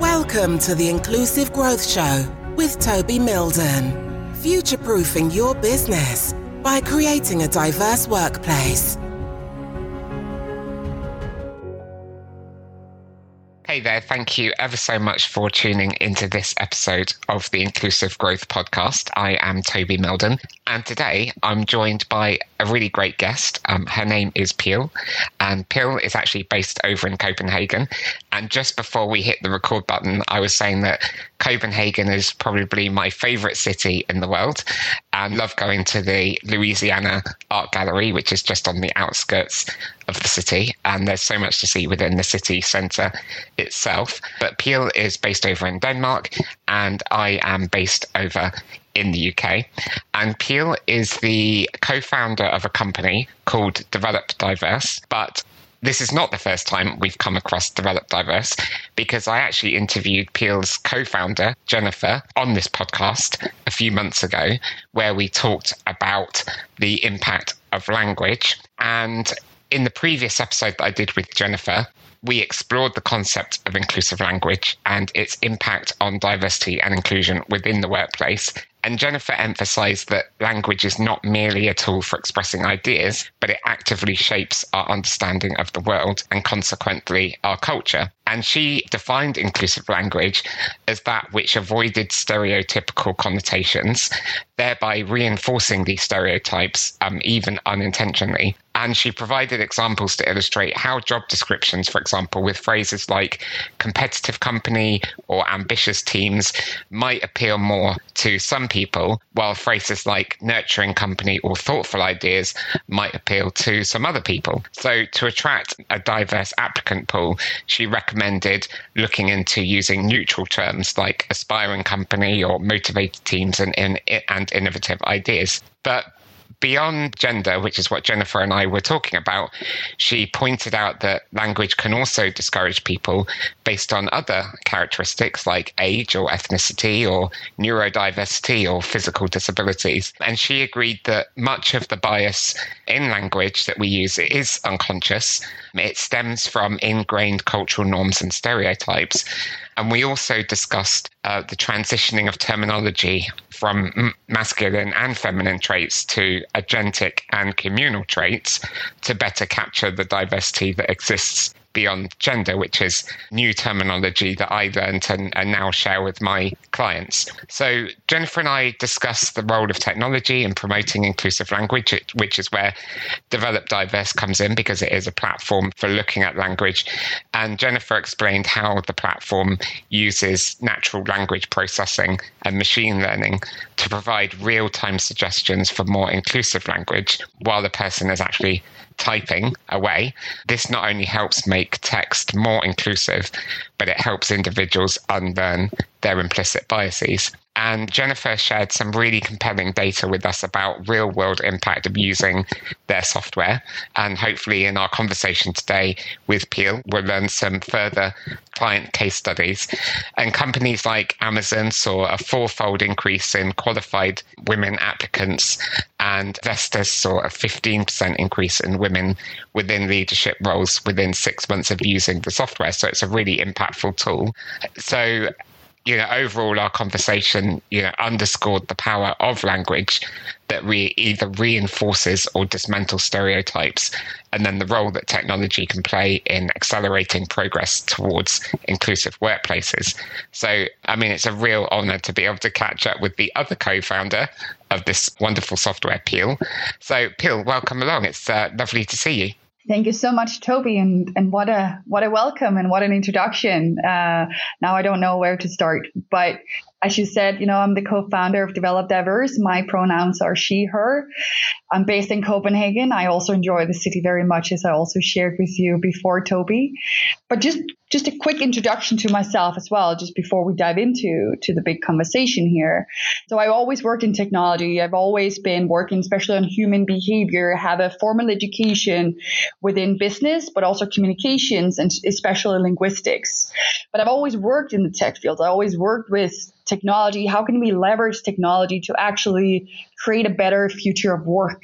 Welcome to the Inclusive Growth Show with Toby Mildon. Future proofing your business by creating a diverse workplace. Hey there, thank you ever so much for tuning into this episode of the Inclusive Growth Podcast. I am Toby Mildon, and today I'm joined by a really great guest. Um, her name is Pil, and Pil is actually based over in Copenhagen. And just before we hit the record button, I was saying that Copenhagen is probably my favorite city in the world, and love going to the Louisiana Art Gallery, which is just on the outskirts of the city, and there's so much to see within the city centre itself. But Pil is based over in Denmark, and I am based over in the UK. And Pil is the co founder of a company called Develop Diverse, but this is not the first time we've come across Develop Diverse because I actually interviewed Pil's co founder, Jennifer, on this podcast a few months ago, where we talked about the impact of language. And in the previous episode that I did with Jennifer, we explored the concept of inclusive language and its impact on diversity and inclusion within the workplace. And Jennifer emphasized that language is not merely a tool for expressing ideas, but it actively shapes our understanding of the world and consequently our culture. And she defined inclusive language as that which avoided stereotypical connotations, thereby reinforcing these stereotypes, um, even unintentionally. And she provided examples to illustrate how job descriptions, for example, with phrases like competitive company or ambitious teams, might appeal more to some people, while phrases like nurturing company or thoughtful ideas might appeal to some other people. So, to attract a diverse applicant pool, she recommended looking into using neutral terms like aspiring company or motivated teams and, and, and innovative ideas. But beyond gender, which is what Jennifer and I were talking about, she pointed out that language can also discourage people based on other characteristics like age or ethnicity or neurodiversity or physical disabilities. And she agreed that much of the bias in language that we use is unconscious. It stems from ingrained cultural norms and stereotypes. And we also discussed uh, the transitioning of terminology from masculine and feminine traits to agentic and communal traits to better capture the diversity that exists beyond gender, which is new terminology that I learned and, and, now share with my clients. So, Jennifer and I discussed the role of technology in promoting inclusive language, which is where Develop Diverse comes in because it is a platform for looking at language. And Jennifer explained how the platform uses natural language processing and machine learning to provide real time suggestions for more inclusive language while the person is actually typing away. This not only helps make text more inclusive, but it helps individuals unlearn their implicit biases. And Jennifer shared some really compelling data with us about real world impact of using their software. And hopefully, in our conversation today with Pil, we'll learn some further client case studies. And companies like Amazon saw a fourfold increase in qualified women applicants, and Vestas saw a 15% increase in women within leadership roles within six months of using the software. So it's a really impactful tool. So you know, overall, our conversation, you know, underscored the power of language that re- either reinforces or dismantles stereotypes, and then the role that technology can play in accelerating progress towards inclusive workplaces. So, I mean, it's a real honor to be able to catch up with the other co-founder of this wonderful software, Pil. So, Pil, welcome along. It's uh, lovely to see you. Thank you so much, Toby, and and what a what a welcome and what an introduction. Uh, now I don't know where to start, but as you said, you know, I'm the co-founder of Develop Diverse. My pronouns are she, her. I'm based in Copenhagen. I also enjoy the city very much, as I also shared with you before, Toby. But just just a quick introduction to myself as well, just before we dive into to the big conversation here. So I've always worked in technology. I've always been working, especially on human behavior. Have a formal education within business, but also communications and especially linguistics. But I've always worked in the tech field. I always worked with technology? How can we leverage technology to actually create a better future of work?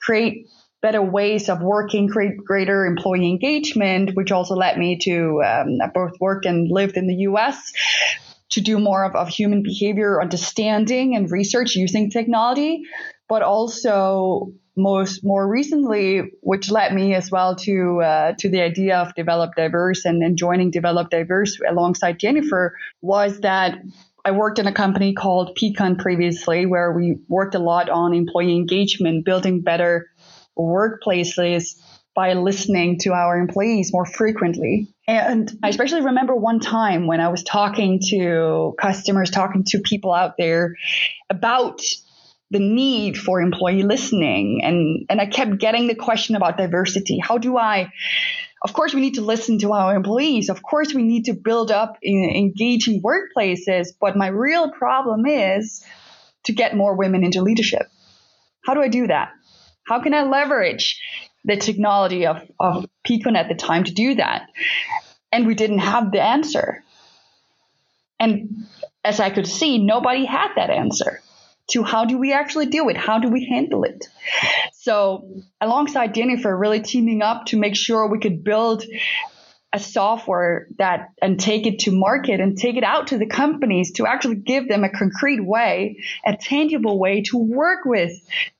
Create better ways of working, create greater employee engagement, which also led me to um, both work and lived in the U.S. to do more of, of human behavior understanding and research using technology, but also most more recently, which led me as well to uh, to the idea of Develop Diverse and, and joining Develop Diverse alongside Jennifer, was that I worked in a company called Peakon previously, where we worked a lot on employee engagement, building better workplaces by listening to our employees more frequently. And I especially remember one time when I was talking to customers, talking to people out there about the need for employee listening. And, and I kept getting the question about diversity. How do I, of course, we need to listen to our employees. Of course, we need to build up engaging workplaces. But my real problem is to get more women into leadership. How do I do that? How can I leverage the technology of, of Peakon at the time to do that? And we didn't have the answer. And as I could see, nobody had that answer to how do we actually deal with How do we handle it? So alongside Jennifer, really teaming up to make sure we could build a software that and take it to market and take it out to the companies to actually give them a concrete way, a tangible way to work with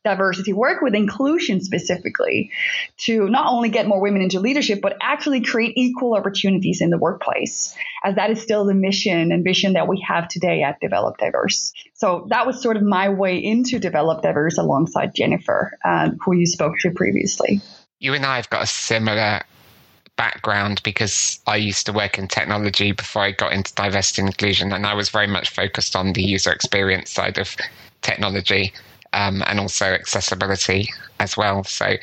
diversity, work with inclusion specifically, to not only get more women into leadership, but actually create equal opportunities in the workplace, as that is still the mission and vision that we have today at Develop Diverse. So that was sort of my way into Develop Diverse alongside Jennifer, um, who you spoke to previously. You and I have got a similar background because I used to work in technology before I got into diversity and inclusion, and I was very much focused on the user experience side of technology um, and also accessibility as well. So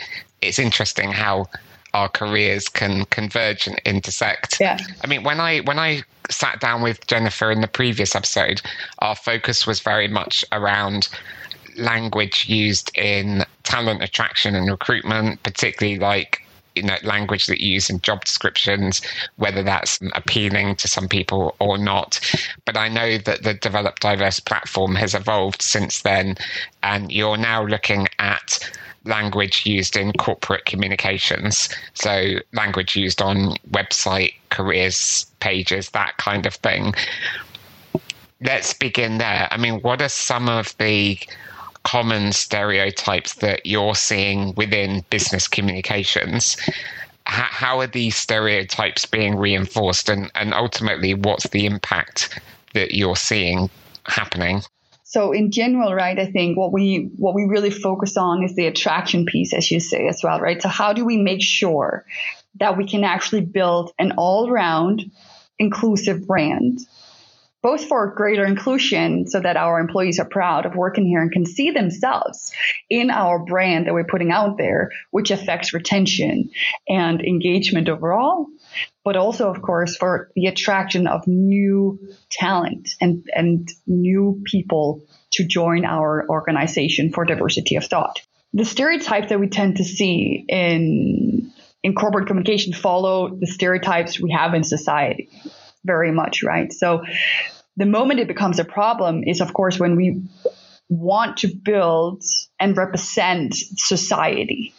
it's interesting how our careers can converge and intersect. Yeah. I mean, when I when I sat down with Jennifer in the previous episode, our focus was very much around language used in talent attraction and recruitment, particularly like you know, language that you use in job descriptions, whether that's appealing to some people or not. But I know that the Develop Diverse platform has evolved since then, and you're now looking at language used in corporate communications. So, language used on website, careers pages, that kind of thing. Let's begin there. I mean, what are some of the common stereotypes that you're seeing within business communications. How, how are these stereotypes being reinforced and, and ultimately what's the impact that you're seeing happening? So in general right i think what we what we really focus on is the attraction piece as you say as well right? So how do we make sure that we can actually build an all-round inclusive brand both for greater inclusion so that our employees are proud of working here and can see themselves in our brand that we're putting out there, which affects retention and engagement overall. But also, of course, for the attraction of new talent and, and new people to join our organization for diversity of thought. The stereotypes that we tend to see in in corporate communication follow the stereotypes we have in society very much, right? So the moment it becomes a problem is, of course, when we want to build and represent society,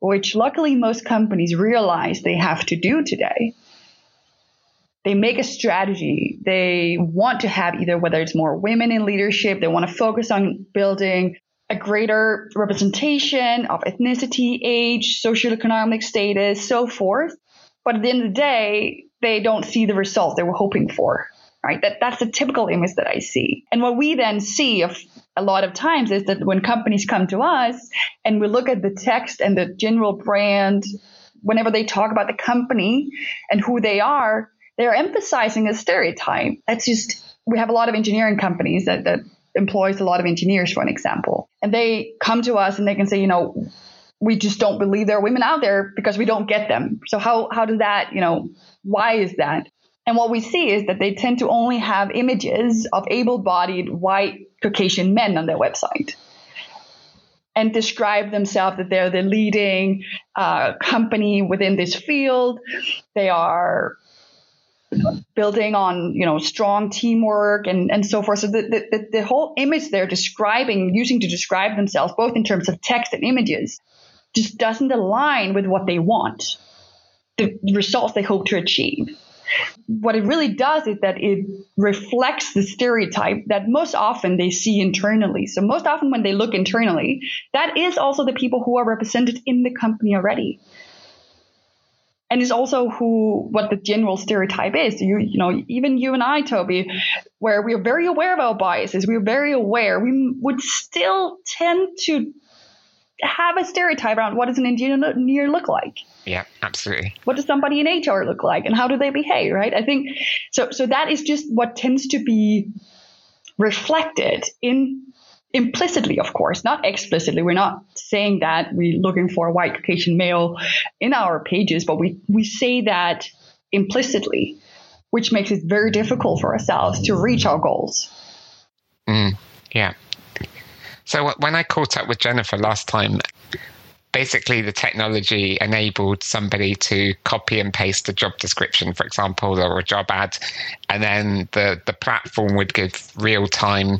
which luckily most companies realize they have to do today. They make a strategy. They want to have either whether it's more women in leadership, they want to focus on building a greater representation of ethnicity, age, socioeconomic status, so forth. But at the end of the day, they don't see the results they were hoping for. Right? That that's the typical image that I see. And what we then see of a lot of times is that when companies come to us and we look at the text and the general brand, whenever they talk about the company and who they are, they're emphasizing a stereotype. That's just we have a lot of engineering companies that, that employs a lot of engineers, for an example. And they come to us and they can say, you know, we just don't believe there are women out there because we don't get them. So how how does that, you know, why is that? And what we see is that they tend to only have images of able-bodied white Caucasian men on their website and describe themselves that they're the leading uh, company within this field. They are building on you know strong teamwork and and so forth so the, the, the whole image they're describing using to describe themselves both in terms of text and images just doesn't align with what they want, the results they hope to achieve. What it really does is that it reflects the stereotype that most often they see internally. So, most often when they look internally, that is also the people who are represented in the company already and it's also who what the general stereotype is. You you know even you and I, Toby, where we are very aware of our biases, we're very aware. We would still tend to have a stereotype around what does an engineer look like. Yeah, absolutely. What does somebody in HR look like, and how do they behave? Right. I think so. So that is just what tends to be reflected in implicitly, of course, not explicitly. We're not saying that we're looking for a white Caucasian male in our pages, but we, we say that implicitly, which makes it very difficult for ourselves to reach our goals. Mm, yeah. So when I caught up with Jennifer last time, basically the technology enabled somebody to copy and paste a job description, for example, or a job ad, and then the, the platform would give real time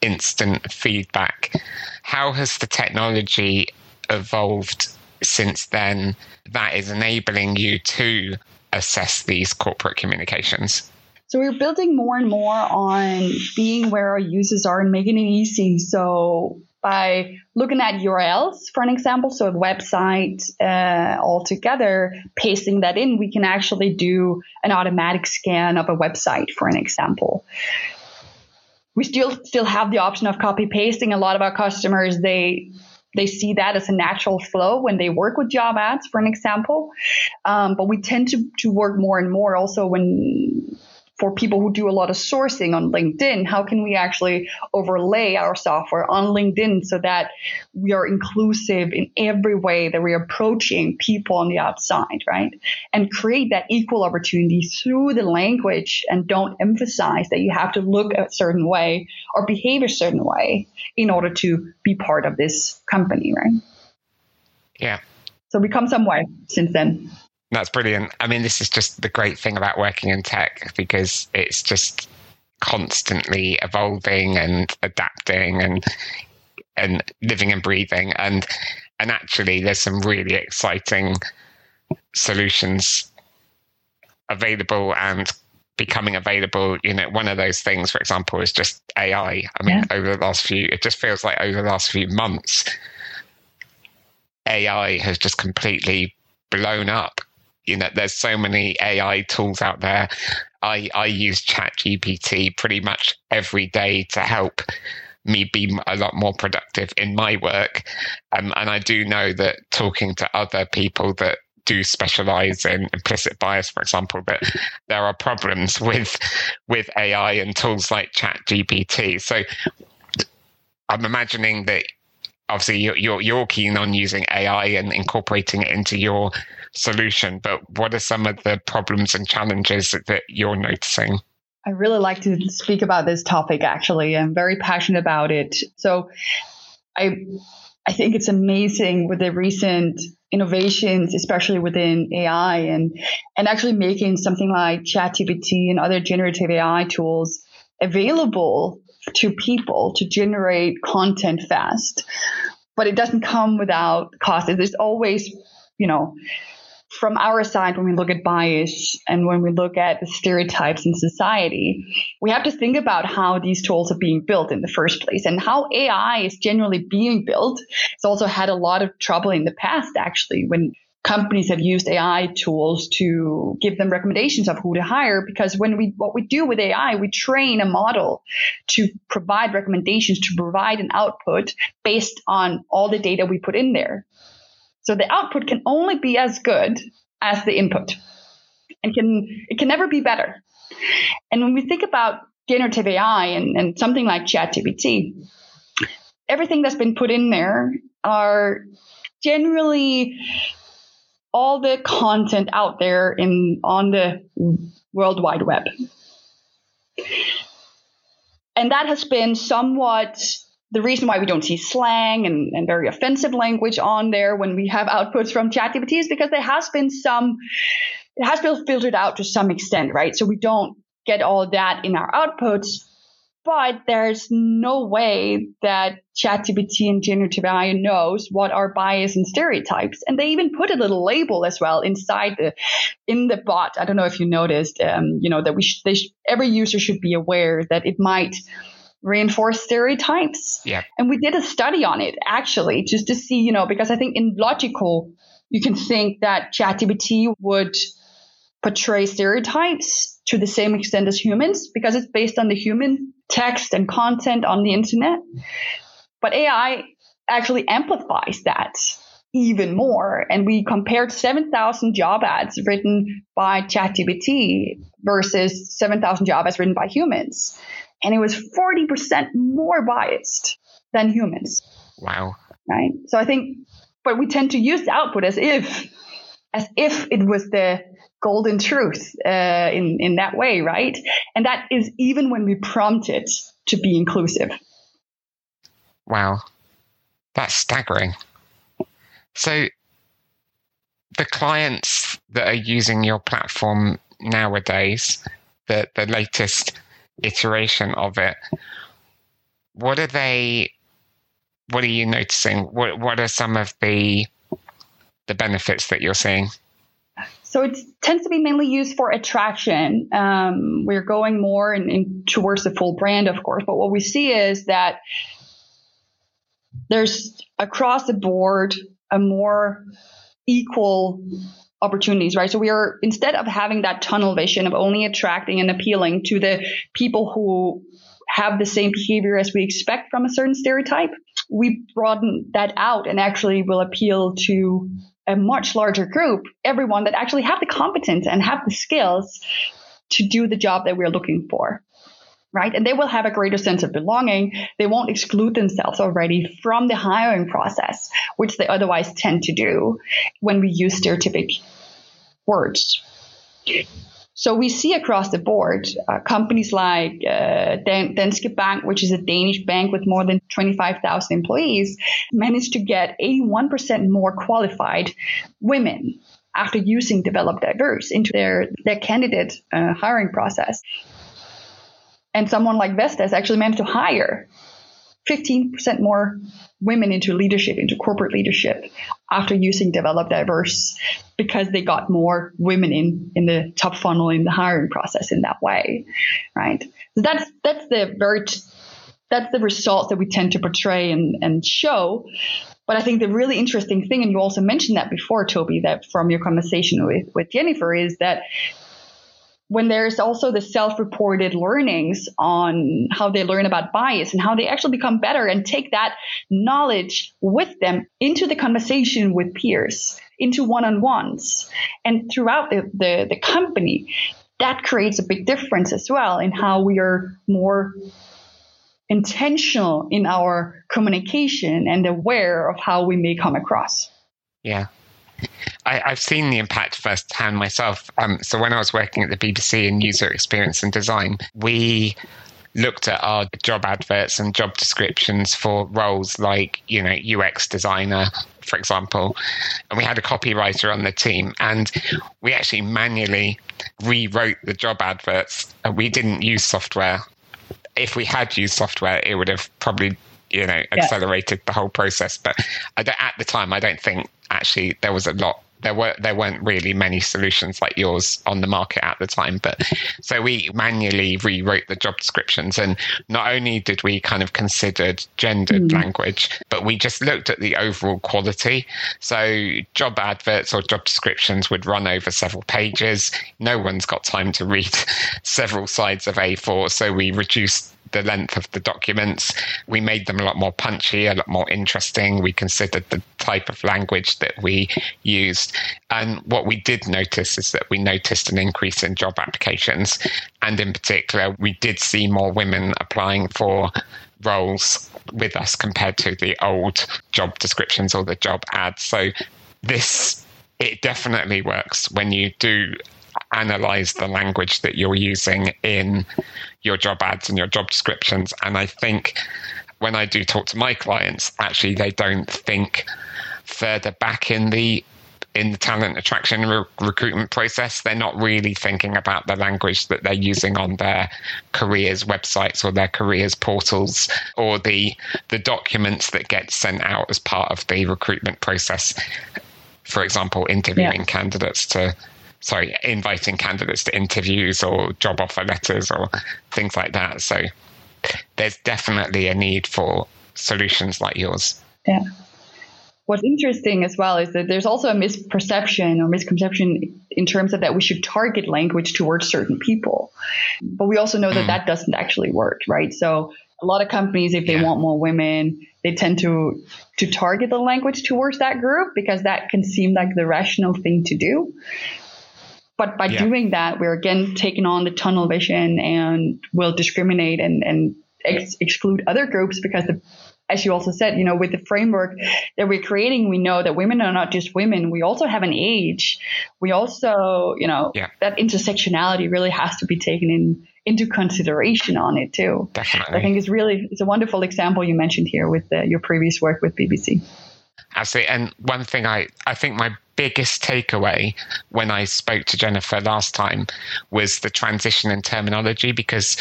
instant feedback. How has the technology evolved since then that is enabling you to assess these corporate communications? So we're building more and more on being where our users are and making it easy. So by looking at URLs, for an example, so a website uh, altogether, pasting that in, we can actually do an automatic scan of a website, for an example we still still have the option of copy pasting. A lot of our customers they they see that as a natural flow when they work with job ads, for an example. Um, but we tend to to work more and more also when for people who do a lot of sourcing on LinkedIn, how can we actually overlay our software on LinkedIn so that we are inclusive in every way that we're approaching people on the outside, right? And create that equal opportunity through the language and don't emphasize that you have to look a certain way or behave a certain way in order to be part of this company, right? Yeah. So we come some way since then. That's brilliant. I mean, this is just the great thing about working in tech because it's just constantly evolving and adapting and and living and breathing and and actually there's some really exciting solutions available and becoming available you know one of those things for example is just ai i mean yeah. over the last few it just feels like over the last few months ai has just completely blown up you know, there's so many AI tools out there. I, I use ChatGPT pretty much every day to help me be a lot more productive in my work. Um, and I do know that talking to other people that do specialize in implicit bias, for example, that there are problems with with AI and tools like ChatGPT. So I'm imagining that obviously you're, you're, you're keen on using AI and incorporating it into your solution, but what are some of the problems and challenges that you're noticing? I really like to speak about this topic actually. I'm very passionate about it. So I I think it's amazing with the recent innovations, especially within AI and and actually making something like ChatGPT and other generative AI tools available to people to generate content fast. But it doesn't come without cost. There's always, you know, from our side, when we look at bias and when we look at the stereotypes in society, we have to think about how these tools are being built in the first place and how AI is generally being built. It's also had a lot of trouble in the past, actually, when companies have used AI tools to give them recommendations of who to hire because when we what we do with AI we train a model to provide recommendations to provide an output based on all the data we put in there so the output can only be as good as the input and can it can never be better. And when we think about generative AI and, and something like ChatGPT, everything that's been put in there are generally all the content out there in on the World Wide Web. And that has been somewhat the reason why we don't see slang and, and very offensive language on there when we have outputs from ChatGPT is because there has been some, it has been filtered out to some extent, right? So we don't get all that in our outputs. but there's no way that ChatGPT and generative AI knows what are bias and stereotypes. And they even put a little label as well inside the in the bot. I don't know if you noticed, um, you know, that we sh- sh- every user should be aware that it might reinforce stereotypes. Yeah. And we did a study on it actually, just to see, you know, because I think in logical, you can think that ChatGPT would portray stereotypes to the same extent as humans because it's based on the human text and content on the internet. But AI actually amplifies that even more. And we compared 7,000 job ads written by ChatGPT versus 7,000 job ads written by humans. And it was 40% more biased than humans. Wow. Right. So I think, but we tend to use the output as if, as if it was the golden truth uh, in in that way, right? And that is even when we prompt it to be inclusive. Wow, that's staggering. So, the clients that are using your platform nowadays, the the latest iteration of it, what are they? What are you noticing? What what are some of the the benefits that you're seeing? So it tends to be mainly used for attraction. Um, we're going more in, in, towards the full brand, of course, but what we see is that there's across the board a more equal opportunities, right? So we are instead of having that tunnel vision of only attracting and appealing to the people who have the same behavior as we expect from a certain stereotype, we broaden that out and actually will appeal to a much larger group, everyone that actually have the competence and have the skills to do the job that we're looking for. Right. And they will have a greater sense of belonging. They won't exclude themselves already from the hiring process, which they otherwise tend to do when we use stereotypic words. So we see across the board uh, companies like uh, Danske Bank, which is a Danish bank with more than 25,000 employees, managed to get 81% more qualified women after using Develop Diverse into their, their candidate uh, hiring process. And someone like Vestas actually managed to hire 15% more women into leadership, into corporate leadership after using Develop Diverse because they got more women in, in the top funnel in the hiring process in that way, right? So that's, that's the very, that's the results that we tend to portray and, and show. But I think the really interesting thing, and you also mentioned that before, Toby, that from your conversation with, with Jennifer is that when there's also the self-reported learnings on how they learn about bias and how they actually become better and take that knowledge with them into the conversation with peers, into one-on-ones and throughout the, the, the company, that creates a big difference as well in how we are more intentional in our communication and aware of how we may come across. Yeah. I, have seen the impact firsthand myself. Um, so when I was working at the BBC in user experience and design, we looked at our job adverts and job descriptions for roles like, you know, UX designer, for example. And we had a copywriter on the team and we actually manually rewrote the job adverts. And we didn't use software. If we had used software, it would have probably you know accelerated yeah. the whole process. But at the time i don't think actually there was a lot there were there weren't really many solutions like yours on the market at the time. But so we manually rewrote the job descriptions. And not only did we kind of consider gendered mm. language but we just looked at the overall quality. So job adverts or job descriptions would run over several pages. No one's got time to read several sides of A4 so we reduced the length of the documents. We made them a lot more punchy, a lot more interesting. We considered the type of language that we used. And what we did notice is that we noticed an increase in job applications. And in particular, we did see more women applying for roles with us compared to the old job descriptions or the job ads. So this it definitely works when you do analyze the language that you're using in your job ads and your job descriptions. And I think when I do talk to my clients, actually, they don't think further back in the in the talent attraction re- recruitment process, they're not really thinking about the language that they're using on their careers websites or their careers portals or the the documents that get sent out as part of the recruitment process. For example, interviewing yeah. candidates to sorry, inviting candidates to interviews or job offer letters or things like that. So there's definitely a need for solutions like yours. Yeah. What's interesting as well is that there's also a misperception or misconception in terms of that we should target language towards certain people. But we also know that mm. that doesn't actually work, right? So a lot of companies, if they yeah. want more women, they tend to to target the language towards that group because that can seem like the rational thing to do. But by yeah. doing that, we're again taking on the tunnel vision and will discriminate and, and ex- exclude other groups because the as you also said, you know, with the framework that we're creating, we know that women are not just women. We also have an age. We also, you know, yeah. that intersectionality really has to be taken in into consideration on it too. Definitely. I think it's really it's a wonderful example you mentioned here with the, your previous work with BBC. Absolutely. And one thing I I think my biggest takeaway when I spoke to Jennifer last time was the transition in terminology because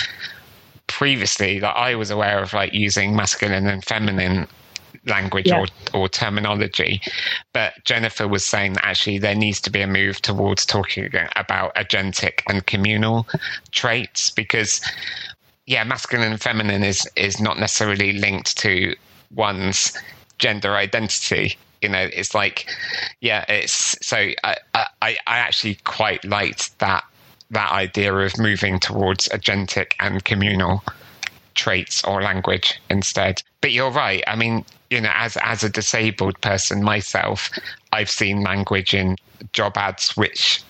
previously that I was aware of like using masculine and feminine language yeah. or, or terminology. But Jennifer was saying that actually there needs to be a move towards talking about agentic and communal traits because yeah, masculine and feminine is is not necessarily linked to one's gender identity. You know, it's like, yeah, it's so I, I, I actually quite liked that that idea of moving towards agentic and communal traits or language instead. But you're right. I mean, you know, as as a disabled person myself, I've seen language in job ads which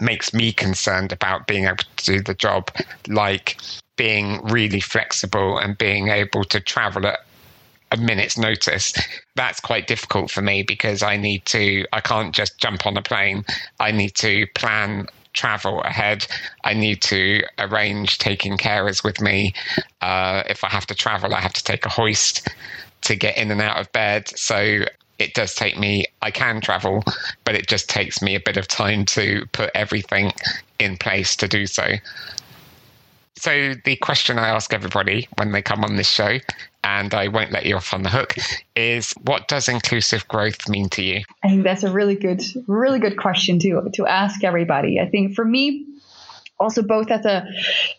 makes me concerned about being able to do the job, like being really flexible and being able to travel at a minute's notice. That's quite difficult for me because I need to, I can't just jump on a plane. I need to plan travel ahead. I need to arrange taking carers with me. Uh, if I have to travel, I have to take a hoist to get in and out of bed. So it does take me, I can travel, but it just takes me a bit of time to put everything in place to do so. So, the question I ask everybody when they come on this show, and I won't let you off on the hook, is what does inclusive growth mean to you? I think that's a really good, really good question to to ask everybody. I think for me, also both as a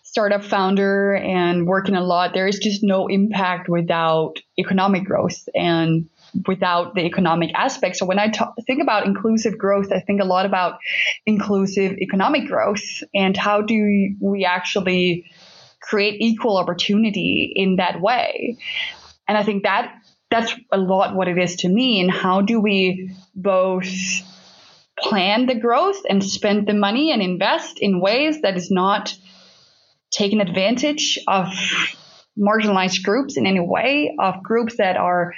startup founder and working a lot, there is just no impact without economic growth and without the economic aspect. So when I talk, think about inclusive growth, I think a lot about inclusive economic growth and how do we actually create equal opportunity in that way. And I think that that's a lot what it is to me. And how do we both plan the growth and spend the money and invest in ways that is not taking advantage of marginalized groups in any way, of groups that are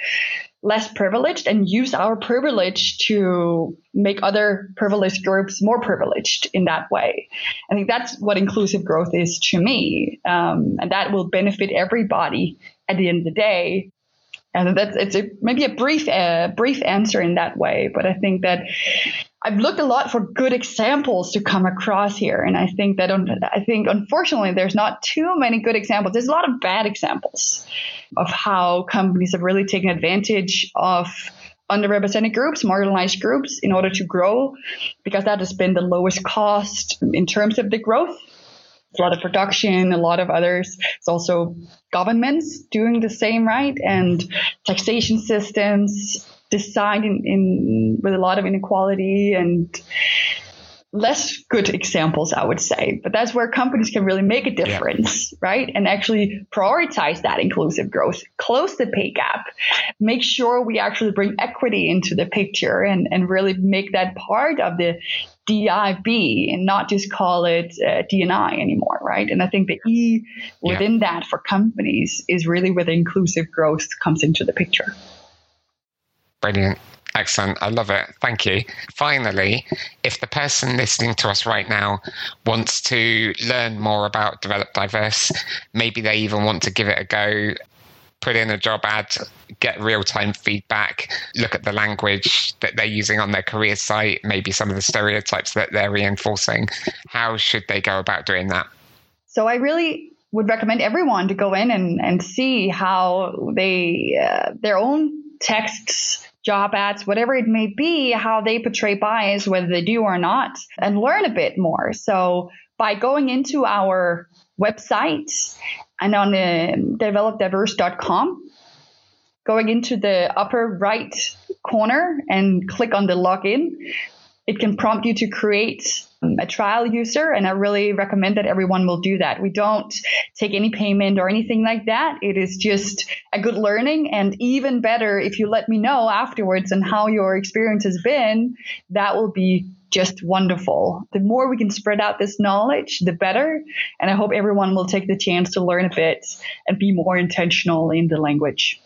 less privileged and use our privilege to make other privileged groups more privileged in that way. I think that's what inclusive growth is to me. Um, and that will benefit everybody at the end of the day. And that's it's a, maybe a brief uh, brief answer in that way, but I think that I've looked a lot for good examples to come across here, and I think that I think unfortunately there's not too many good examples. There's a lot of bad examples of how companies have really taken advantage of underrepresented groups, marginalized groups, in order to grow, because that has been the lowest cost in terms of the growth. a lot of production, a lot of others. It's also governments doing the same, right? And taxation systems designed in, in with a lot of inequality and less good examples, I would say. But that's where companies can really make a difference, yeah. right? And actually prioritize that inclusive growth, close the pay gap, make sure we actually bring equity into the picture and, and really make that part of the DIB and not just call it uh, DNI anymore, right? And I think the E within yeah. that for companies is really where the inclusive growth comes into the picture. Brilliant. Excellent. I love it. Thank you. Finally, if the person listening to us right now wants to learn more about Develop Diverse, maybe they even want to give it a go, put in a job ad, get real time feedback, look at the language that they're using on their career site, maybe some of the stereotypes that they're reinforcing. How should they go about doing that? So I really would recommend everyone to go in and, and see how they uh, their own texts job ads, whatever it may be, how they portray bias, whether they do or not, and learn a bit more. So by going into our website and on uh, the developdiverse.com, going into the upper right corner and click on the login, it can prompt you to create um, a trial user. And I really recommend that everyone will do that. We don't take any payment or anything like that. It is just a good learning. And even better, if you let me know afterwards and how your experience has been, that will be just wonderful. The more we can spread out this knowledge, the better. And I hope everyone will take the chance to learn a bit and be more intentional in the language.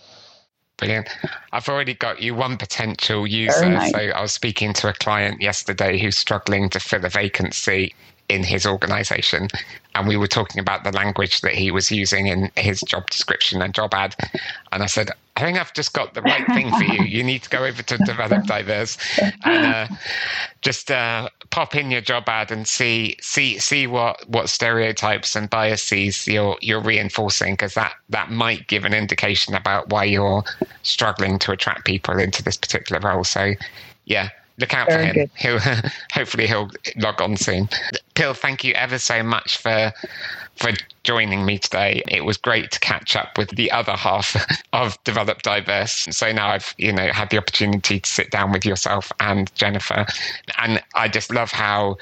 Brilliant. I've already got you one potential user. Nice. So I was speaking to a client yesterday who's struggling to fill a vacancy in his organization. And we were talking about the language that he was using in his job description and job ad. And I said, I think I've just got the right thing for you. You need to go over to Develop Diverse and uh, just uh, pop in your job ad and see see see what what stereotypes and biases you're you're reinforcing because that that might give an indication about why you're struggling to attract people into this particular role. So, yeah, look out Very for him. He'll hopefully he'll log on soon. Pil, thank you ever so much for for joining me today. It was great to catch up with the other half of Develop Diverse. So now I've, you know, had the opportunity to sit down with yourself and Jennifer. And I just love how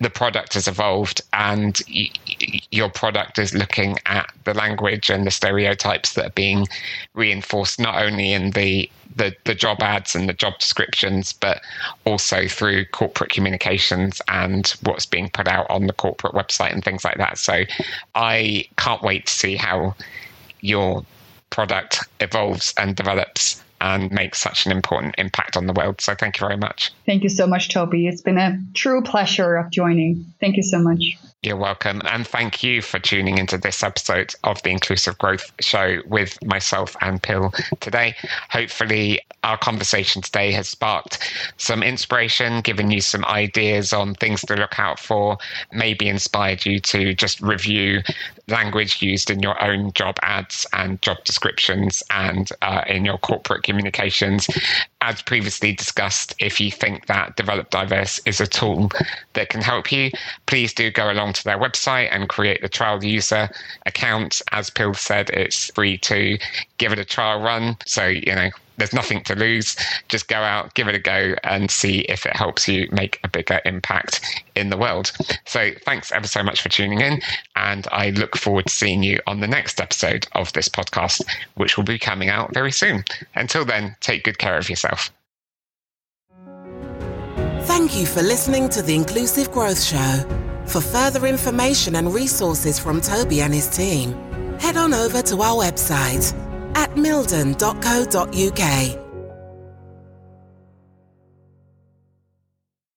the product has evolved and y- your product is looking at the language and the stereotypes that are being reinforced not only in the the, the job ads and the job descriptions, but also through corporate communications and what's being put out on the corporate website and things like that. So I can't wait to see how your product evolves and develops and make such an important impact on the world. So thank you very much. Thank you so much, Toby. It's been a true pleasure of joining. Thank you so much. You're welcome. And thank you for tuning into this episode of the Inclusive Growth Show with myself and Pil today. Hopefully, our conversation today has sparked some inspiration, given you some ideas on things to look out for, maybe inspired you to just review language used in your own job ads and job descriptions and uh, in your corporate communications. As previously discussed, if you think that Develop Diverse is a tool that can help you, please do go along to their website and create the trial user account. As Pil said, it's free to give it a trial run. So, you know, there's nothing to lose. Just go out, give it a go, and see if it helps you make a bigger impact in the world. So, thanks ever so much for tuning in. And I look forward to seeing you on the next episode of this podcast, which will be coming out very soon. Until then, take good care of yourself. Thank you for listening to the Inclusive Growth Show. For further information and resources from Toby and his team, head on over to our website at mildon.co.uk